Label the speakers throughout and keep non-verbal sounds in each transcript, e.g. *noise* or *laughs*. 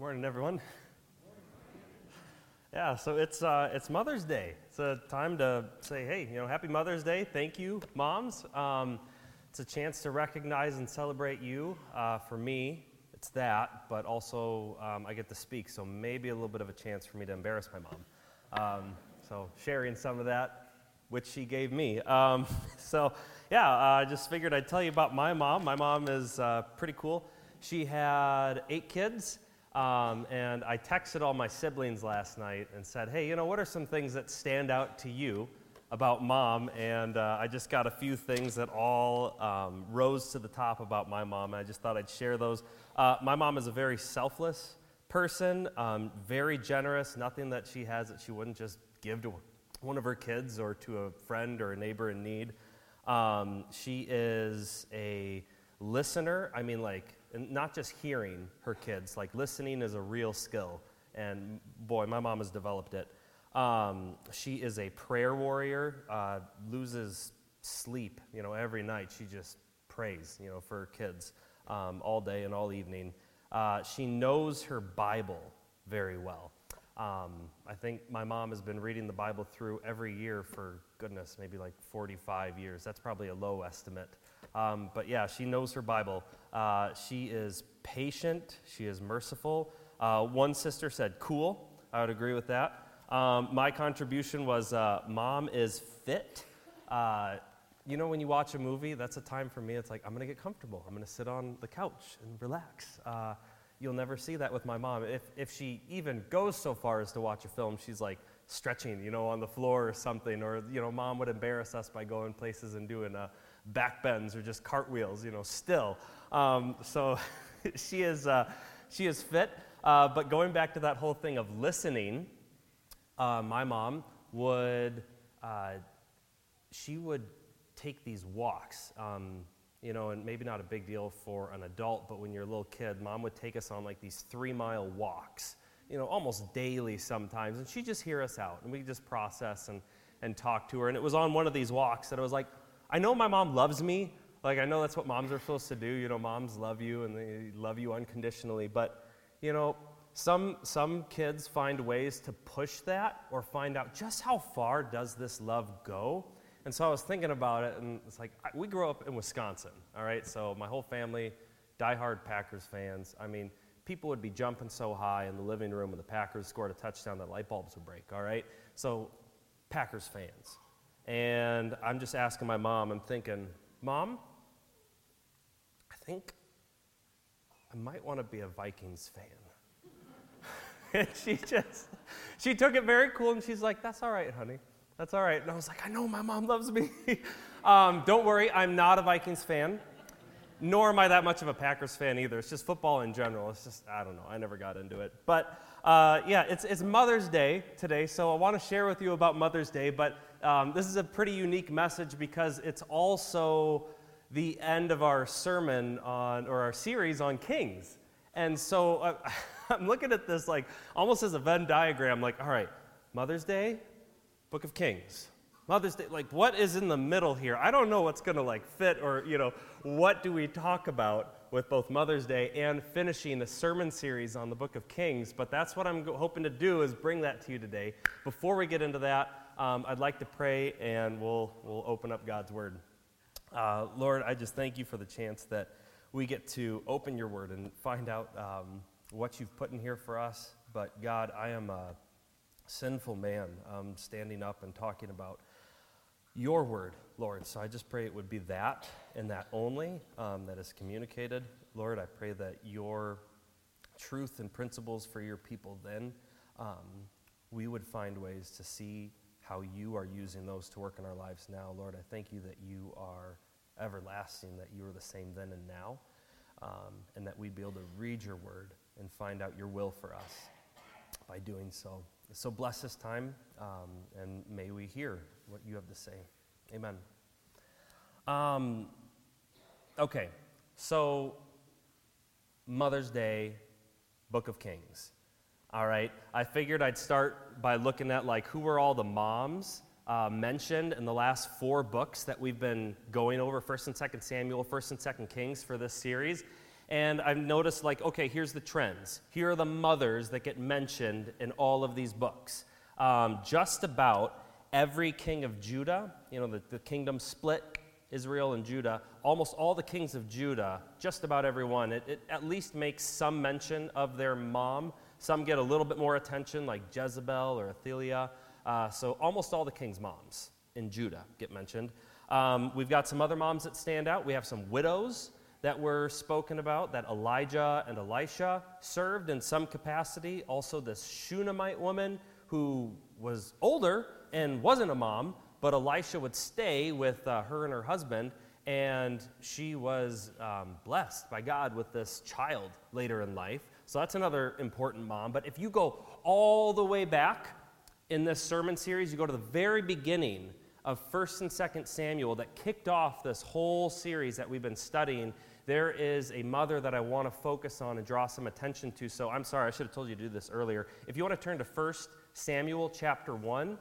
Speaker 1: Morning, everyone. Yeah, so it's uh, it's Mother's Day. It's a time to say, hey, you know, Happy Mother's Day. Thank you, moms. Um, it's a chance to recognize and celebrate you. Uh, for me, it's that, but also um, I get to speak, so maybe a little bit of a chance for me to embarrass my mom. Um, so sharing some of that, which she gave me. Um, *laughs* so yeah, I uh, just figured I'd tell you about my mom. My mom is uh, pretty cool. She had eight kids. Um, and I texted all my siblings last night and said, hey, you know, what are some things that stand out to you about mom? And uh, I just got a few things that all um, rose to the top about my mom. And I just thought I'd share those. Uh, my mom is a very selfless person, um, very generous, nothing that she has that she wouldn't just give to one of her kids or to a friend or a neighbor in need. Um, she is a listener. I mean, like, not just hearing her kids, like, listening is a real skill. And boy, my mom has developed it. Um, she is a prayer warrior, uh, loses sleep, you know, every night. She just prays, you know, for her kids um, all day and all evening. Uh, she knows her Bible very well. Um, I think my mom has been reading the Bible through every year for goodness, maybe like 45 years. That's probably a low estimate. Um, but yeah, she knows her Bible. Uh, she is patient, she is merciful. Uh, one sister said, cool. I would agree with that. Um, my contribution was, uh, Mom is fit. Uh, you know, when you watch a movie, that's a time for me. It's like, I'm going to get comfortable. I'm going to sit on the couch and relax. Uh, you'll never see that with my mom. If, if she even goes so far as to watch a film, she's like stretching, you know, on the floor or something. Or, you know, mom would embarrass us by going places and doing uh, back bends or just cartwheels, you know, still. Um, so *laughs* she, is, uh, she is fit. Uh, but going back to that whole thing of listening, uh, my mom would, uh, she would take these walks. Um, you know, and maybe not a big deal for an adult, but when you're a little kid, mom would take us on like these three mile walks, you know, almost daily sometimes. And she'd just hear us out and we just process and, and talk to her. And it was on one of these walks that I was like, I know my mom loves me. Like, I know that's what moms are supposed to do. You know, moms love you and they love you unconditionally. But, you know, some, some kids find ways to push that or find out just how far does this love go and so I was thinking about it, and it's like, we grew up in Wisconsin, all right? So my whole family, diehard Packers fans. I mean, people would be jumping so high in the living room when the Packers scored a touchdown that light bulbs would break, all right? So, Packers fans. And I'm just asking my mom, I'm thinking, Mom, I think I might want to be a Vikings fan. *laughs* and she just, she took it very cool and she's like, That's all right, honey. That's all right. And I was like, I know my mom loves me. *laughs* um, don't worry, I'm not a Vikings fan, nor am I that much of a Packers fan either. It's just football in general. It's just, I don't know, I never got into it. But uh, yeah, it's, it's Mother's Day today, so I want to share with you about Mother's Day. But um, this is a pretty unique message because it's also the end of our sermon on, or our series on Kings. And so uh, *laughs* I'm looking at this like almost as a Venn diagram, like, all right, Mother's Day, Book of Kings. Mother's Day, like what is in the middle here? I don't know what's going to like fit or, you know, what do we talk about with both Mother's Day and finishing a sermon series on the Book of Kings, but that's what I'm hoping to do is bring that to you today. Before we get into that, um, I'd like to pray and we'll, we'll open up God's Word. Uh, Lord, I just thank you for the chance that we get to open your Word and find out um, what you've put in here for us. But God, I am a sinful man um, standing up and talking about your word, Lord. So I just pray it would be that and that only um, that is communicated. Lord, I pray that your truth and principles for your people then um, we would find ways to see how you are using those to work in our lives now. Lord, I thank you that you are everlasting, that you are the same then and now, um, and that we'd be able to read your word and find out your will for us by doing so. So bless this time, um, and may we hear what you have to say. Amen. Um, okay, so Mother's Day, Book of Kings. All right, I figured I'd start by looking at like who were all the moms uh, mentioned in the last four books that we've been going over, First and Second Samuel, First and Second Kings for this series. And I've noticed, like, okay, here's the trends. Here are the mothers that get mentioned in all of these books. Um, just about every king of Judah, you know, the, the kingdom split Israel and Judah, almost all the kings of Judah, just about every one, it, it at least makes some mention of their mom. Some get a little bit more attention, like Jezebel or Athaliah. Uh, so almost all the king's moms in Judah get mentioned. Um, we've got some other moms that stand out. We have some widows that were spoken about that Elijah and Elisha served in some capacity. Also, this Shunammite woman who was older and wasn't a mom, but Elisha would stay with uh, her and her husband, and she was um, blessed by God with this child later in life. So that's another important mom. But if you go all the way back in this sermon series, you go to the very beginning of 1st and 2nd Samuel that kicked off this whole series that we've been studying there is a mother that I want to focus on and draw some attention to. So I'm sorry, I should have told you to do this earlier. If you want to turn to 1 Samuel chapter 1,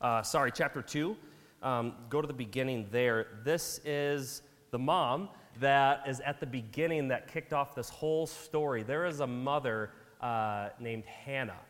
Speaker 1: uh, sorry, chapter 2, um, go to the beginning there. This is the mom that is at the beginning that kicked off this whole story. There is a mother uh, named Hannah.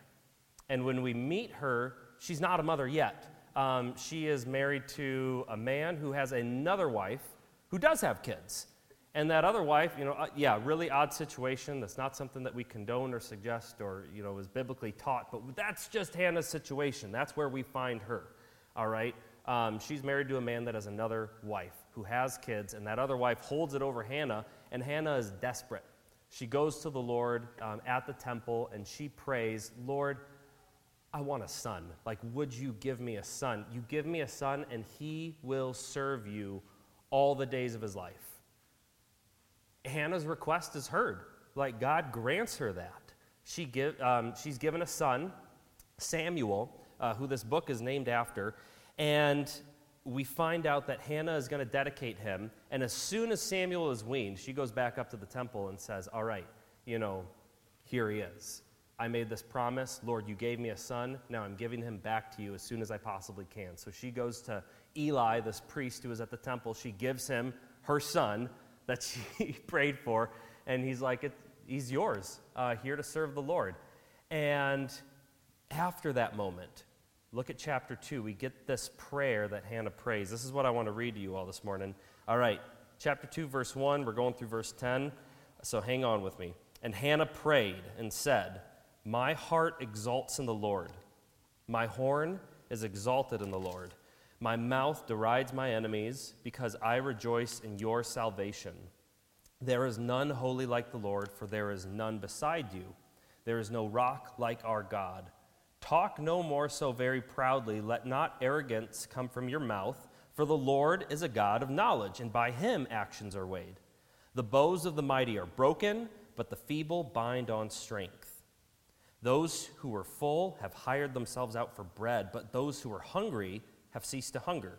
Speaker 1: And when we meet her, she's not a mother yet. Um, she is married to a man who has another wife who does have kids. And that other wife, you know, uh, yeah, really odd situation. That's not something that we condone or suggest or, you know, is biblically taught. But that's just Hannah's situation. That's where we find her, all right? Um, she's married to a man that has another wife who has kids, and that other wife holds it over Hannah, and Hannah is desperate. She goes to the Lord um, at the temple and she prays, Lord, I want a son. Like, would you give me a son? You give me a son, and he will serve you all the days of his life. Hannah's request is heard. Like God grants her that. She give, um, she's given a son, Samuel, uh, who this book is named after, and we find out that Hannah is going to dedicate him. And as soon as Samuel is weaned, she goes back up to the temple and says, All right, you know, here he is. I made this promise. Lord, you gave me a son. Now I'm giving him back to you as soon as I possibly can. So she goes to Eli, this priest who is at the temple. She gives him her son that she *laughs* prayed for. And he's like, He's yours, uh, here to serve the Lord. And after that moment, look at chapter 2. We get this prayer that Hannah prays. This is what I want to read to you all this morning. All right, chapter 2, verse 1. We're going through verse 10. So hang on with me. And Hannah prayed and said, My heart exalts in the Lord, my horn is exalted in the Lord. My mouth derides my enemies because I rejoice in your salvation. There is none holy like the Lord, for there is none beside you. There is no rock like our God. Talk no more so very proudly. Let not arrogance come from your mouth, for the Lord is a God of knowledge, and by him actions are weighed. The bows of the mighty are broken, but the feeble bind on strength. Those who were full have hired themselves out for bread, but those who are hungry have ceased to hunger.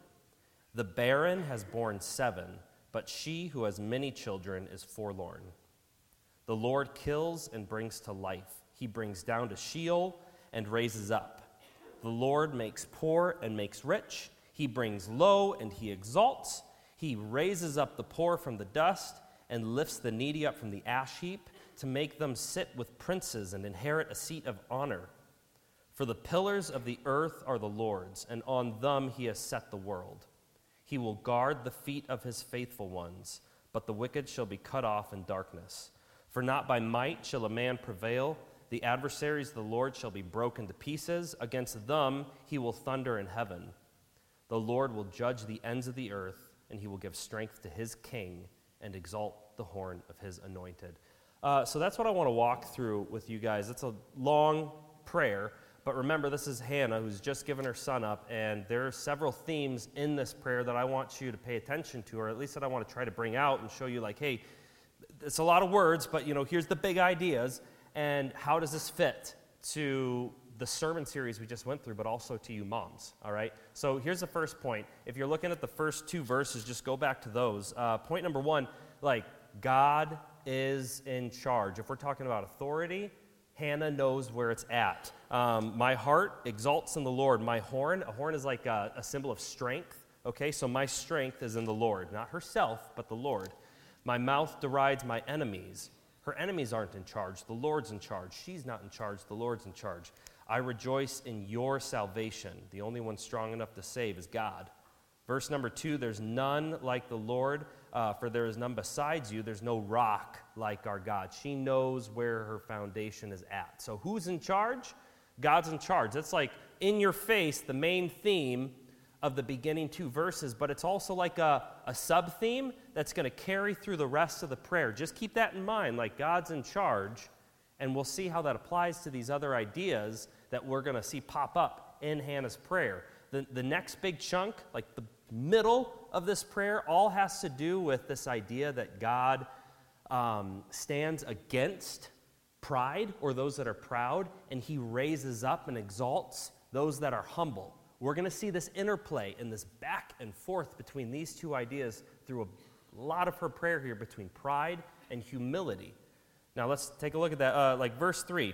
Speaker 1: The barren has borne seven, but she who has many children is forlorn. The Lord kills and brings to life. He brings down to Sheol and raises up. The Lord makes poor and makes rich. He brings low and he exalts. He raises up the poor from the dust and lifts the needy up from the ash heap to make them sit with princes and inherit a seat of honor. For the pillars of the earth are the Lord's, and on them he has set the world. He will guard the feet of his faithful ones, but the wicked shall be cut off in darkness. For not by might shall a man prevail. The adversaries of the Lord shall be broken to pieces. Against them he will thunder in heaven. The Lord will judge the ends of the earth, and he will give strength to his king and exalt the horn of his anointed. Uh, so that's what I want to walk through with you guys. It's a long prayer, but remember, this is Hannah who's just given her son up, and there are several themes in this prayer that I want you to pay attention to, or at least that I want to try to bring out and show you, like, hey, it's a lot of words, but you know, here's the big ideas, and how does this fit to the sermon series we just went through, but also to you moms, all right? So here's the first point. If you're looking at the first two verses, just go back to those. Uh, point number one, like, God is in charge. If we're talking about authority, Hannah knows where it's at. Um, my heart exalts in the Lord. My horn, a horn is like a, a, symbol of strength. Okay, so my strength is in the Lord, not herself, but the Lord. My mouth derides my enemies. Her enemies aren't in charge. The Lord's in charge. She's not in charge. The Lord's in charge. I rejoice in your salvation. The only one strong enough to save is God. Verse number two there's none like the Lord, uh, for there is none besides you. There's no rock like our God. She knows where her foundation is at. So who's in charge? God's in charge. That's like in your face, the main theme of the beginning two verses, but it's also like a, a sub theme that's going to carry through the rest of the prayer. Just keep that in mind, like God's in charge, and we'll see how that applies to these other ideas that we're going to see pop up in Hannah's prayer. The, the next big chunk, like the middle of this prayer, all has to do with this idea that God um, stands against pride or those that are proud, and he raises up and exalts those that are humble. We're going to see this interplay and this back and forth between these two ideas through a lot of her prayer here between pride and humility. Now let's take a look at that. Uh, like verse 3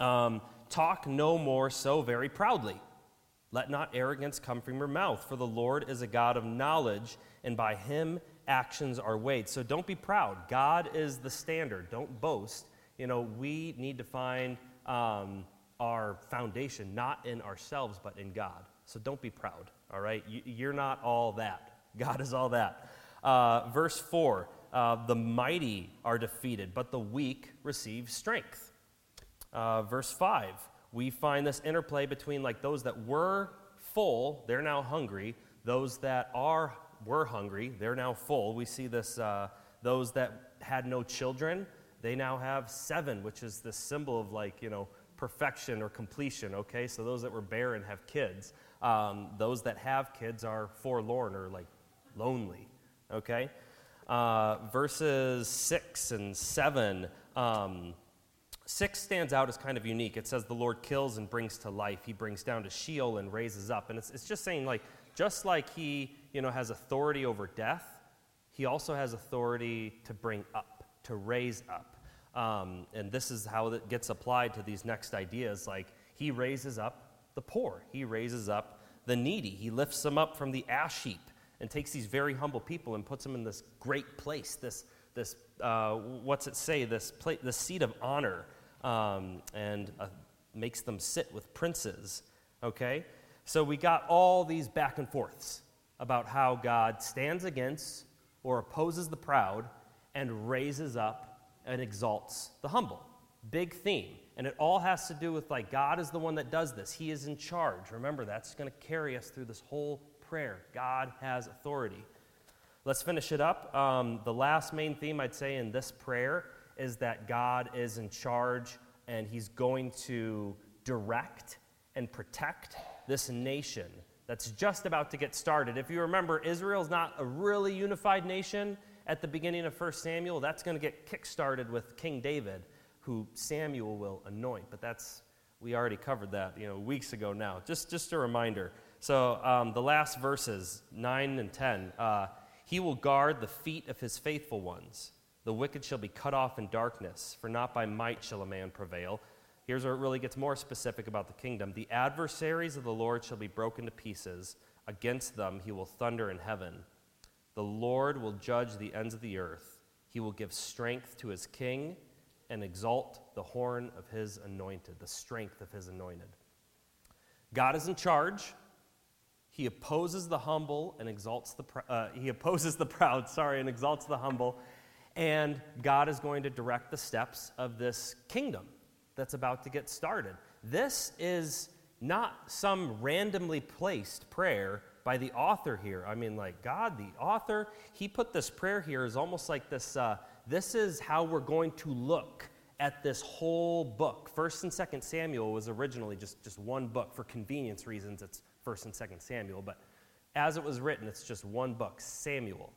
Speaker 1: um, Talk no more so very proudly. Let not arrogance come from your mouth, for the Lord is a God of knowledge, and by him actions are weighed. So don't be proud. God is the standard. Don't boast. You know, we need to find um, our foundation not in ourselves, but in God. So don't be proud, all right? You, are not all that. God is all that. Uh, verse 4 uh, The mighty are defeated, but the weak receive strength. Uh, verse 5 we find this interplay between like those that were full, they're now hungry. Those that are were hungry, they're now full. We see this, uh, those that had no children, they now have seven, which is the symbol of like, you know, perfection or completion, okay? So those that were barren have kids. Um, those that have kids are forlorn or like lonely, okay? Uh, verses 6 and 7. Um, 6 stands out as kind of unique. It says, The Lord kills and brings to life. He brings down to Sheol and raises up. And it's, it's just saying, like, just like he you know, has authority over death, he also has authority to bring up, to raise up. Um, and this is how it gets applied to these next ideas. Like, he raises up the poor, he raises up the needy, he lifts them up from the ash heap and takes these very humble people and puts them in this great place, this, this uh, what's it say, this, pla- this seat of honor, um, and uh, makes them sit with princes. Okay? So we got all these back and forths about how God stands against or opposes the proud and raises up and exalts the humble. Big theme. And it all has to do with like God is the one that does this. He is in charge. Remember, that's going to carry us through this whole prayer. God has authority. Let's finish it up. Um, the last main theme I'd say in this prayer is that God is in charge and He's going to direct and protect this nation that's just about to get started. If you remember, Israel's not a really unified nation at the beginning of 1 Samuel, that's going to get kickstarted with King David, who Samuel will anoint. But that's, we already covered that, you know, weeks ago now. Just, just a reminder. So um, the last verses, 9 and 10, uh, he will guard the feet of his faithful ones. The wicked shall be cut off in darkness, for not by might shall a man prevail. Here's where it really gets more specific about the kingdom. The adversaries of the Lord shall be broken to pieces. Against them he will thunder in heaven. The Lord will judge the ends of the earth. He will give strength to his king and exalt the horn of his anointed, the strength of his anointed. God is in charge. He opposes the humble and exalts the pr- uh, he opposes the proud, sorry, and exalts the humble. And God is going to direct the steps of this kingdom that's about to get started. This is not some randomly placed prayer by the author here. I mean, like, God, the author, he put this prayer here is almost like this uh, this is how we're going to look at this whole book. First and Second Samuel was originally just, just one book. For convenience reasons, it's First and Second Samuel, but as it was written, it's just one book, Samuel.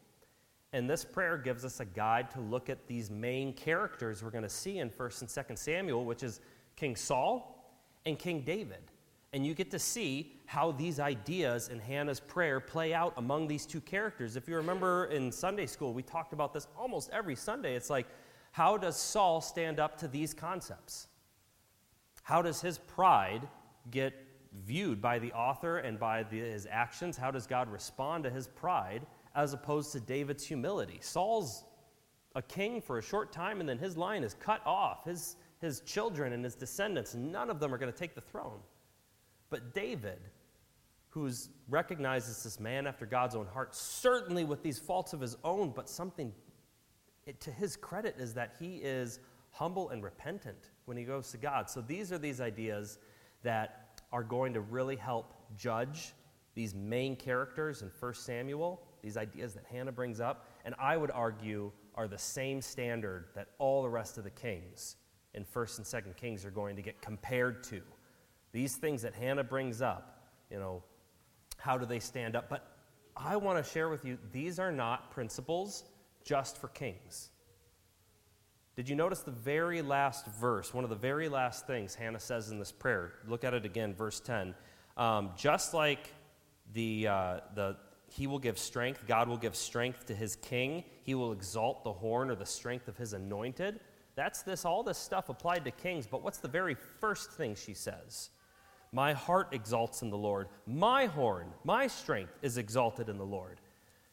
Speaker 1: And this prayer gives us a guide to look at these main characters we're going to see in First and Second Samuel, which is King Saul and King David. And you get to see how these ideas in Hannah's prayer play out among these two characters. If you remember in Sunday school, we talked about this almost every Sunday. It's like, how does Saul stand up to these concepts? How does his pride get viewed by the author and by the, his actions? How does God respond to his pride as opposed to David's humility? Saul's a king for a short time, and then his line is cut off. His, his children and his descendants, none of them are going to take the throne. But David, who's recognized as this man after God's own heart, certainly with these faults of his own, but something it, to his credit is that he is humble and repentant when he goes to God. So these are these ideas that are going to really help judge these main characters in 1 Samuel, these ideas that Hannah brings up, and I would argue are the same standard that all the rest of the kings in 1st and 2nd Kings are going to get compared to. These things that Hannah brings up, you know, how do they stand up? But I want to share with you these are not principles just for kings. Did you notice the very last verse, one of the very last things Hannah says in this prayer? Look at it again, verse 10. Um, just like the, uh, the, he will give strength, God will give strength to his king, he will exalt the horn or the strength of his anointed. That's this, all this stuff applied to kings, but what's the very first thing she says? My heart exalts in the Lord. My horn, my strength is exalted in the Lord.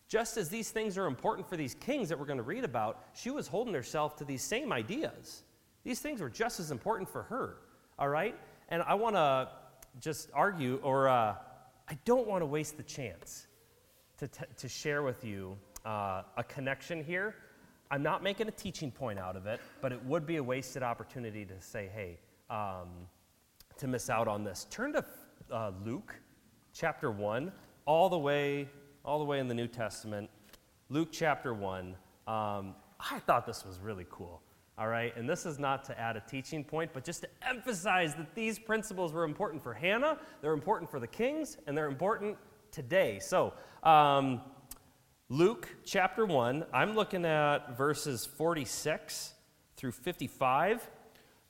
Speaker 1: Just as these things are important for these kings that we're going to read about, she was holding herself to these same ideas. These things were just as important for her, all right? And I want to just argue, or uh, I don't want to waste the chance to, t- to share with you uh, a connection here. I'm not making a teaching point out of it, but it would be a wasted opportunity to say, hey, um, to miss out on this. Turn to uh, Luke chapter 1, all the way all the way in the New Testament, Luke chapter 1. Um, I thought this was really cool. All right, and this is not to add a teaching point, but just to emphasize that these principles were important for Hannah, they're important for the kings, and they're important today. So, um, Luke chapter 1, I'm looking at verses 46 through 55.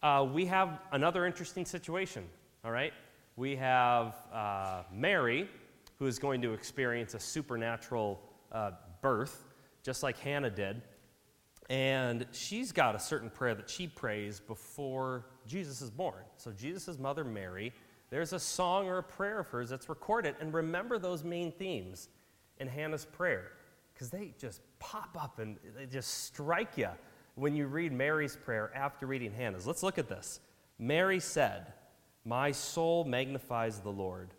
Speaker 1: Uh, we have another interesting situation, all right? We have uh, Mary, who is going to experience a supernatural uh, birth, just like Hannah did. And she's got a certain prayer that she prays before Jesus is born. So, Jesus' mother, Mary, there's a song or a prayer of hers that's recorded. And remember those main themes in Hannah's prayer, because they just pop up and they just strike you when you read Mary's prayer after reading Hannah's. Let's look at this. Mary said, My soul magnifies the Lord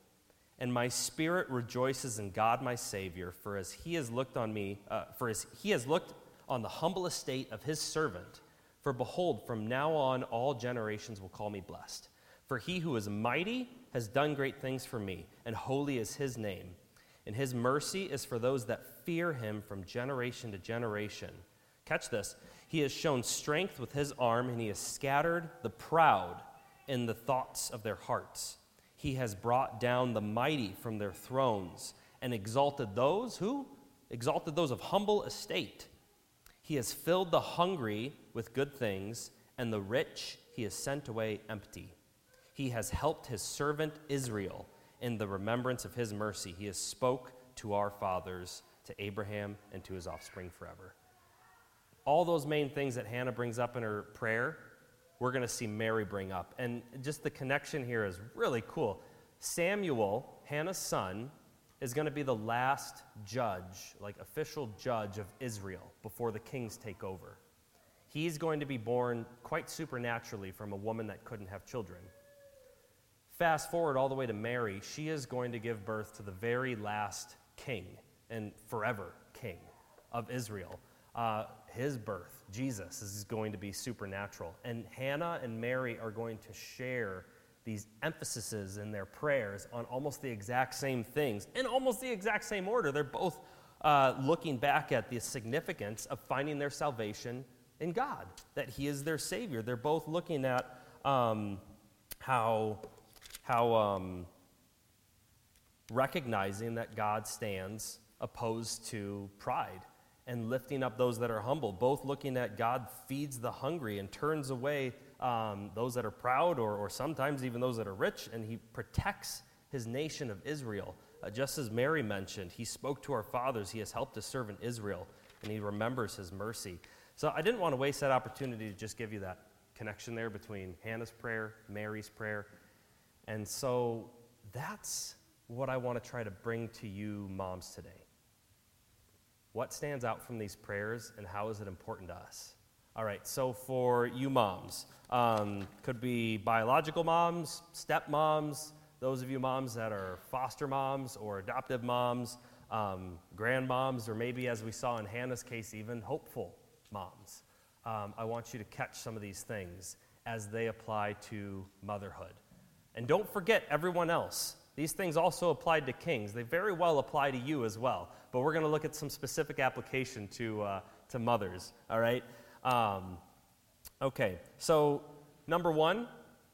Speaker 1: and my spirit rejoices in God my Savior, for as he has looked on me, uh, for as he has looked on the humble estate of his servant. For behold, from now on all generations will call me blessed. For he who is mighty has done great things for me, and holy is his name. And his mercy is for those that fear him from generation to generation. Catch this. He has shown strength with his arm, and he has scattered the proud in the thoughts of their hearts. He has brought down the mighty from their thrones and exalted those who? Exalted those of humble estate. He has filled the hungry with good things, and the rich he has sent away empty. He has helped his servant Israel in the remembrance of his mercy. He has spoke to our fathers, to Abraham, and to his offspring forever. All those main things that Hannah brings up in her prayer we're going to see Mary bring up. And just the connection here is really cool. Samuel, Hannah's son, is going to be the last judge, like official judge of Israel before the kings take over. He's going to be born quite supernaturally from a woman that couldn't have children. Fast forward all the way to Mary, she is going to give birth to the very last king and forever king of Israel. Uh, his birth, Jesus, is going to be supernatural. And Hannah and Mary are going to share these emphases in their prayers on almost the exact same things in almost the exact same order. They're both uh, looking back at the significance of finding their salvation in God, that He is their Savior. They're both looking at um, how, how um, recognizing that God stands opposed to pride and lifting up those that are humble, both looking at God feeds the hungry and turns away um, those that are proud or, or sometimes even those that are rich, and he protects his nation of Israel. Uh, just as Mary mentioned, he spoke to our fathers, he has helped his servant Israel, and he remembers his mercy. So I didn't want to waste that opportunity to just give you that connection there between Hannah's prayer, Mary's prayer. And so that's what I want to try to bring to you, moms, today what stands out from these prayers and how is it important to us? All right, so for you moms, um, could be biological moms, stepmoms, those of you moms that are foster moms or adoptive moms, um, grandmoms, or maybe as we saw in Hannah's case, even hopeful moms. Um, I want you to catch some of these things as they apply to motherhood. And don't forget everyone else. These things also applied to kings. They very well apply to you as well. But we're going to look at some specific application to, uh, to mothers, all right? Um, okay, so number one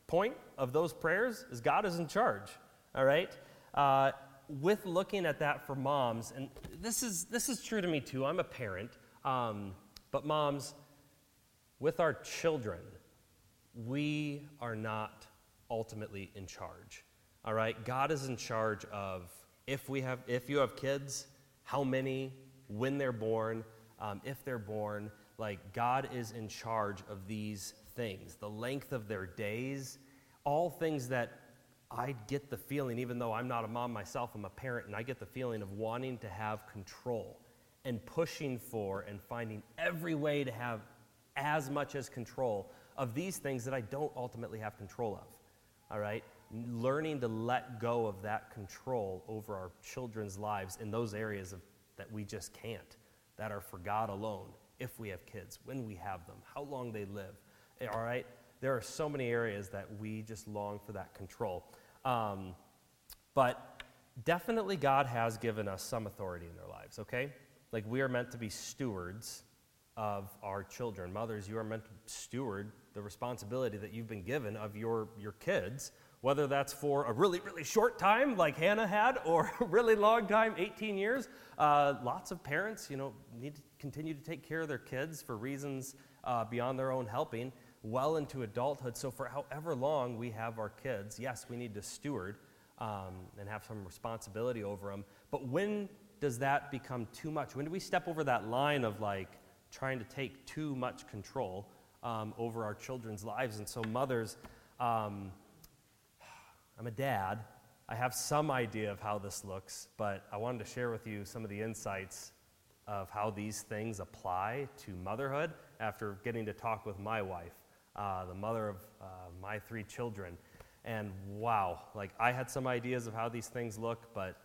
Speaker 1: point of those prayers is God is in charge, all right? Uh, with looking at that for moms, and this is, this is true to me too, I'm a parent, um, but moms, with our children, we are not ultimately in charge. All right? God is in charge of if we have if you have kids, how many, when they're born, um, if they're born. Like God is in charge of these things, the length of their days, all things that I get the feeling, even though I'm not a mom myself, I'm a parent, and I get the feeling of wanting to have control and pushing for and finding every way to have as much as control of these things that I don't ultimately have control of. All right? Learning to let go of that control over our children's lives in those areas of, that we just can't, that are for God alone, if we have kids, when we have them, how long they live. Eh, all right? There are so many areas that we just long for that control. Um, but definitely, God has given us some authority in their lives, okay? Like, we are meant to be stewards of our children. Mothers, you are meant to steward the responsibility that you've been given of your, your kids, whether that's for a really, really short time like Hannah had *laughs* or a really long time, 18 years. Uh, lots of parents, you know, need to continue to take care of their kids for reasons uh, beyond their own helping well into adulthood. So, for however long we have our kids, yes, we need to steward um, and have some responsibility over them. But when does that become too much? When do we step over that line of like trying to take too much control um, over our children's lives? And so, mothers, um, I'm a dad. I have some idea of how this looks, but I wanted to share with you some of the insights of how these things apply to motherhood after getting to talk with my wife, uh, the mother of uh, my three children. And wow, like I had some ideas of how these things look, but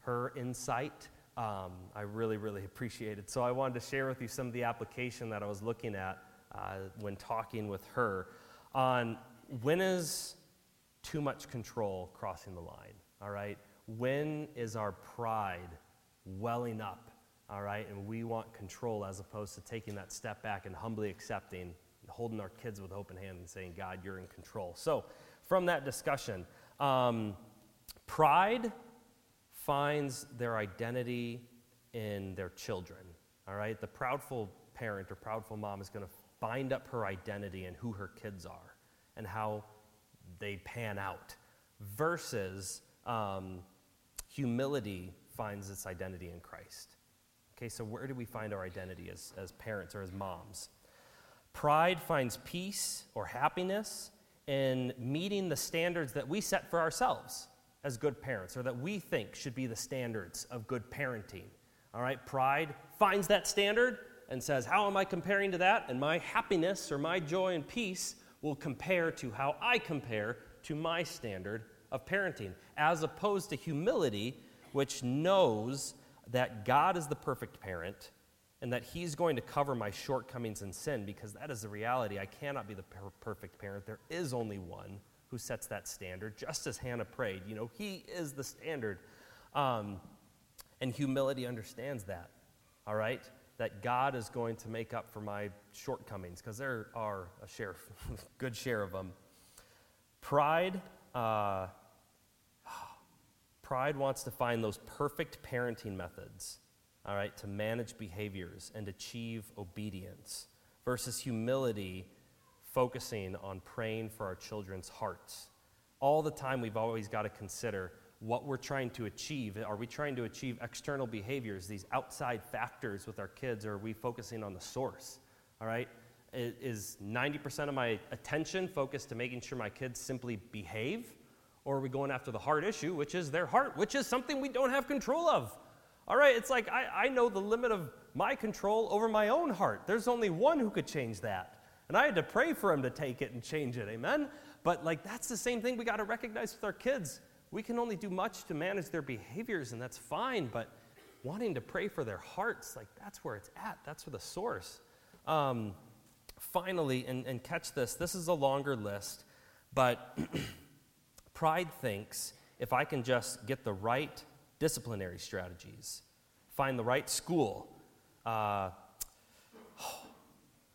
Speaker 1: her insight um, I really, really appreciated. So I wanted to share with you some of the application that I was looking at uh, when talking with her on when is too much control crossing the line, all right? When is our pride welling up, all right? And we want control as opposed to taking that step back and humbly accepting, holding our kids with open hand and saying, God, you're in control. So from that discussion, um, pride finds their identity in their children. All right? The proudful parent or proudful mom is going to bind up her identity in who her kids are and how they pan out, versus um, humility finds its identity in Christ. Okay, so where do we find our identity as, as parents or as moms? Pride finds peace or happiness in meeting the standards that we set for ourselves as good parents or that we think should be the standards of good parenting. All right, pride finds that standard and says, How am I comparing to that? And my happiness or my joy and peace will compare to how I compare to my standard of parenting, as opposed to humility, which knows that God is the perfect parent and that He's going to cover my shortcomings and sin because that is the reality. I cannot be the per- perfect parent. There is only one who sets that standard, just as Hannah prayed. You know, He is the standard. Um, and humility understands that, all right? That God is going to make up for my shortcomings, because there are a share, *laughs* good share of them. Pride, uh, pride wants to find those perfect parenting methods, all right, to manage behaviors and achieve obedience, versus humility focusing on praying for our children's hearts. All the time, we've always got to consider what we're trying to achieve. Are we trying to achieve external behaviors, these outside factors with our kids, or are we focusing on the source? All right? Is 90% of my attention focused to making sure my kids simply behave? Or are we going after the heart issue, which is their heart, which is something we don't have control of? All right, it's like I, I know the limit of my control over my own heart. There's only one who could change that. And I had to pray for him to take it and change it. Amen? But like that's the same thing we got to recognize with our kids. We can only do much to manage their behaviors, and that's fine, but wanting to pray for their hearts, like that's where it's at. That's where the source. Um, finally, and, and catch this this is a longer list, but *clears throat* pride thinks if I can just get the right disciplinary strategies, find the right school, uh, *sighs*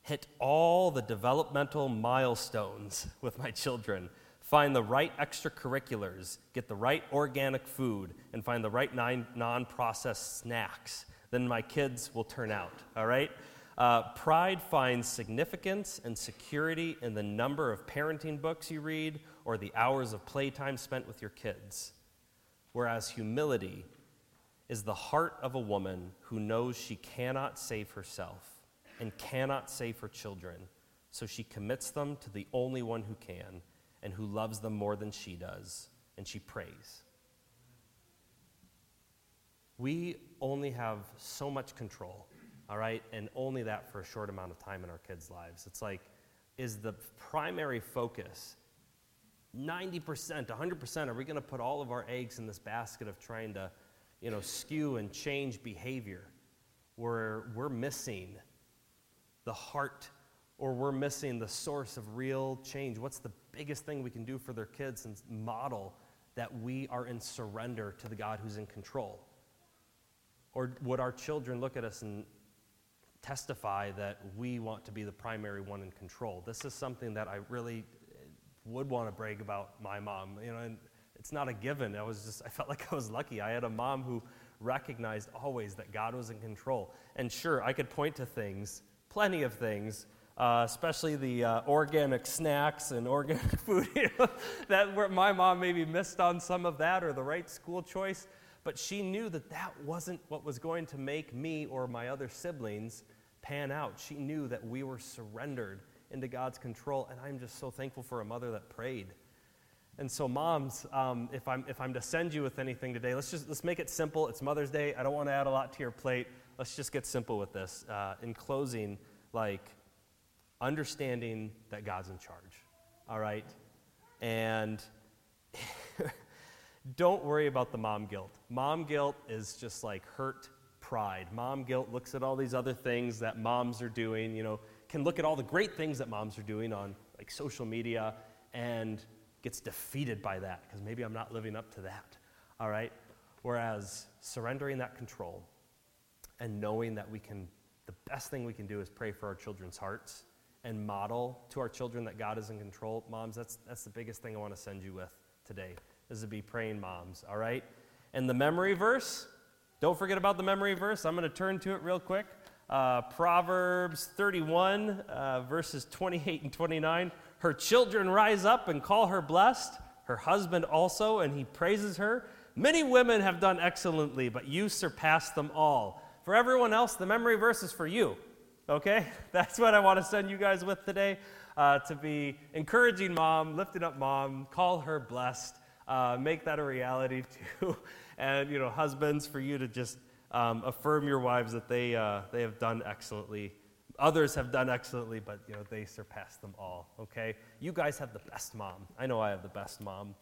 Speaker 1: hit all the developmental milestones *laughs* with my children, find the right extracurriculars, get the right organic food, and find the right non processed snacks, then my kids will turn out, all right? Uh, pride finds significance and security in the number of parenting books you read or the hours of playtime spent with your kids. Whereas humility is the heart of a woman who knows she cannot save herself and cannot save her children, so she commits them to the only one who can and who loves them more than she does, and she prays. We only have so much control, all right, and only that for a short amount of time in our kids' lives. It's like, is the primary focus 90%, 100%? Are we going to put all of our eggs in this basket of trying to, you know, skew and change behavior where we're missing the heart or we're missing the source of real change? What's the biggest thing we can do for their kids and model that we are in surrender to the God who's in control? Or would our children look at us and testify that we want to be the primary one in control? This is something that I really would want to brag about my mom. You know, and it's not a given. I was just I felt like I was lucky. I had a mom who recognized always that God was in control. And sure, I could point to things plenty of things, uh, especially the uh, organic snacks and organic *laughs* food. That my mom maybe missed on some of that or the right school choice, but she knew that that wasn't what was going to make me or my other siblings pan out. She knew that we were surrendered into God's control, and I'm just so thankful for a mother that prayed. And so, moms, um, if, I'm, if I'm to send you with anything today, let's just let's make it simple. It's Mother's Day. I don't want to add a lot to your plate let's just get simple with this. Uh, in closing, like understanding that God's in charge, all right? And *laughs* don't worry about the mom guilt. Mom guilt is just like hurt pride. Mom guilt looks at all these other things that moms are doing, you know, can look at all the great things that moms are doing on like social media and gets defeated by that because maybe I'm not living up to that. All right? Whereas surrendering that control and knowing that we can, the best thing we can do is pray for our children's hearts and model to our children that God is in control. Moms, that's, that's the biggest thing I want to send you with today, is to be praying moms, all right? And the memory verse, don't forget about the memory verse. I'm going to turn to it real quick. Uh, Proverbs 31, uh, verses 28 and 29. Her children rise up and call her blessed, her husband also, and he praises her. Many women have done excellently, but you surpass them all. For everyone else, the memory verse is for you. Okay? *laughs* That's what I want to send you guys with today uh, to be encouraging mom, lifting up mom, call her blessed, uh, make that a reality *laughs* too. and, you know, husbands, for you to just um, affirm your wives that they, uh, they have done excellently. Others have done excellently, but, you know, they surpass them all. Okay? You guys have the best mom. I know I have the best mom.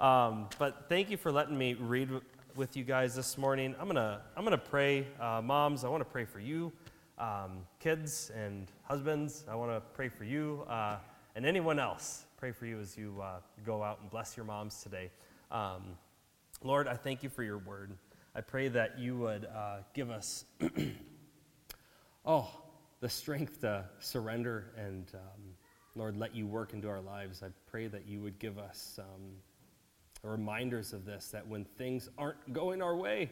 Speaker 1: Um, but thank you for letting me read with you guys this morning. I'm gonna I'm gonna pray, uh, moms. I want to pray for you, um, kids and husbands. I want to pray for you uh, and anyone else. Pray for you as you uh, go out and bless your moms today. Um, Lord, I thank you for your word. I pray that you would uh, give us, *clears throat* oh, the strength to surrender and, um, Lord, let you work into our lives. I pray that you would give us um, reminders of this that when things aren't going our way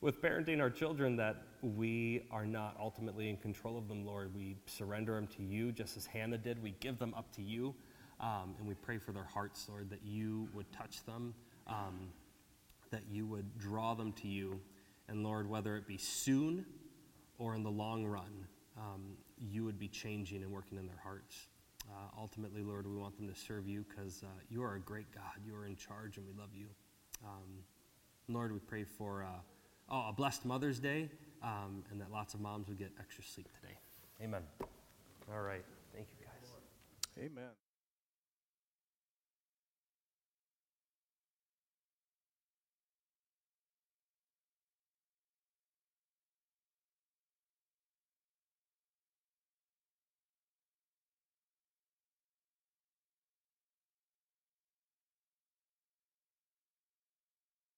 Speaker 1: with parenting our children that we are not ultimately in control of them lord. We surrender them to you just as hannah did. We give them up to you um, and we pray for their hearts lord that you would touch them um, that you would draw them to you. And lord whether it be soon or in the long run um, you would be changing and working in their hearts. Uh, ultimately, Lord, we want them to serve you because uh, you are a great God. You are in charge and we love you. Um, Lord, we pray for uh, oh, a blessed Mother's Day, um, and that lots of moms would get extra sleep today. Amen. All right. Thank you, guys.
Speaker 2: Amen.